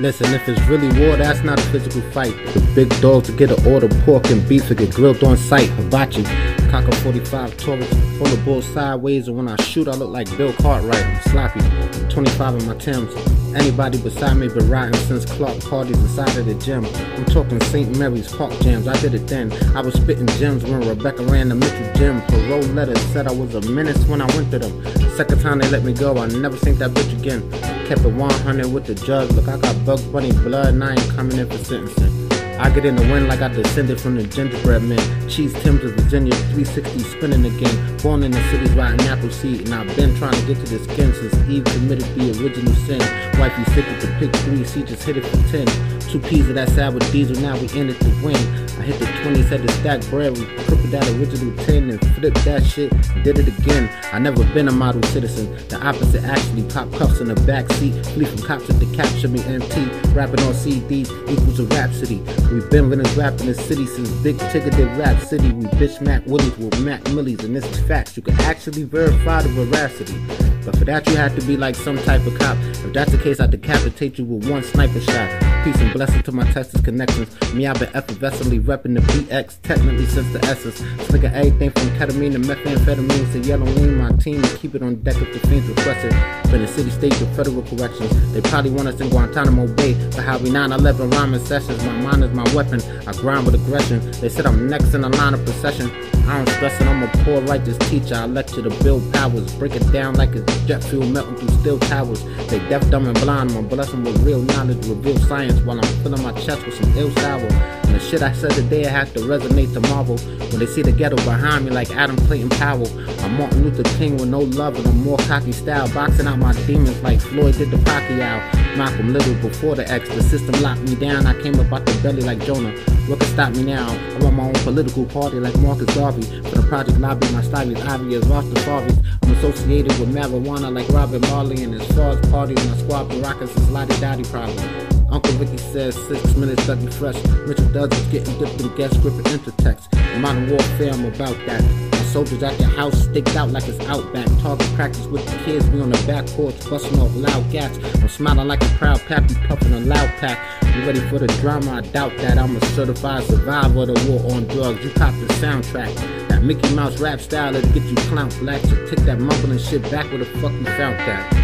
Listen, if it's really war, that's not a physical fight. The big dogs to get an order, pork and beef to get grilled on sight. Hibachi, cock a 45 Taurus, full the bull sideways, and when I shoot, I look like Bill Cartwright. I'm sloppy. 25 in my Timbs. Anybody beside me been riding since Clark parties inside of the gym. I'm talking St. Mary's Park jams. I did it then. I was spitting gems when Rebecca ran the Mitchell gym. Parole letters said I was a menace when I went to them. Second time they let me go, I never seen that bitch again. Kept it 100 with the jug. Look, I got Bugs Bunny blood and I ain't coming in for sentencing. I get in the wind like I descended from the gingerbread man. Cheese Tim's of Virginia, 360 spinning again. Born in the city's rotten apple seed, and I've been trying to get to this skin since Eve committed the original sin. Wifey sick with the pick three, she just hit it for 10. Two peas of that side with diesel, now we it to win. I hit the 20s, had the stack bread, we crippled that original 10 and flipped that shit, did it again. I never been a model citizen, the opposite actually. Pop cuffs in the back seat, flee from cops the capture me MT. Rapping on CDs equals a rhapsody. We've been living rap in the city since Big Tigger did Rap City. We bitch Mac Willies with Mac Millies, and this is facts. You can actually verify the veracity. But for that, you have to be like some type of cop. If that's the case, I decapitate you with one sniper shot. Peace and blessings to my Texas connections. Me, I've been effervescently repping the BX, technically since the essence. Slicking everything from ketamine to methamphetamine to yellow lean. My team to keep it on deck if the fiends request it. Been in city, state, to federal corrections. They probably want us in Guantanamo Bay for how we 9 11 rhyming sessions. My mind is my weapon. I grind with aggression. They said I'm next in the line of procession. I don't stress it, I'm a poor righteous teacher. I lecture to build powers, break it down like it's jet fuel melting through steel towers. They deaf, dumb, and blind. I'm blessing with real knowledge, reveal science while I'm filling my chest with some ill sour. And the shit I said today, I have to resonate to marvel. When they see the ghetto behind me like Adam Clayton Powell. I'm Martin Luther King with no love and a more cocky style. Boxing out my demons like Floyd did the Pacquiao. Malcolm Little before the X. The system locked me down. I came up out the belly like Jonah. What can stop me now? I run my own political party like Marcus Garvey. For the Project Lobby, my style is obvious. Rastafari. I'm associated with marijuana like Robert Marley. And as far as party, my squad Baracus is Lottie Dottie problem. Uncle Ricky says six minutes Dougie Fresh. Richard Dudley's getting dipped in gas grip and intertext. Modern warfare, I'm about that. My soldiers at the house staked out like it's outback. Target practice with the kids, we on the back porch busting off loud gats. I'm smiling like a proud pappy puffing a loud pack. You ready for the drama? I doubt that. I'm a certified survivor of the war on drugs. You cop the soundtrack. That Mickey Mouse rap style that get you clown black. So take that mumbling shit back where the fuck you found that.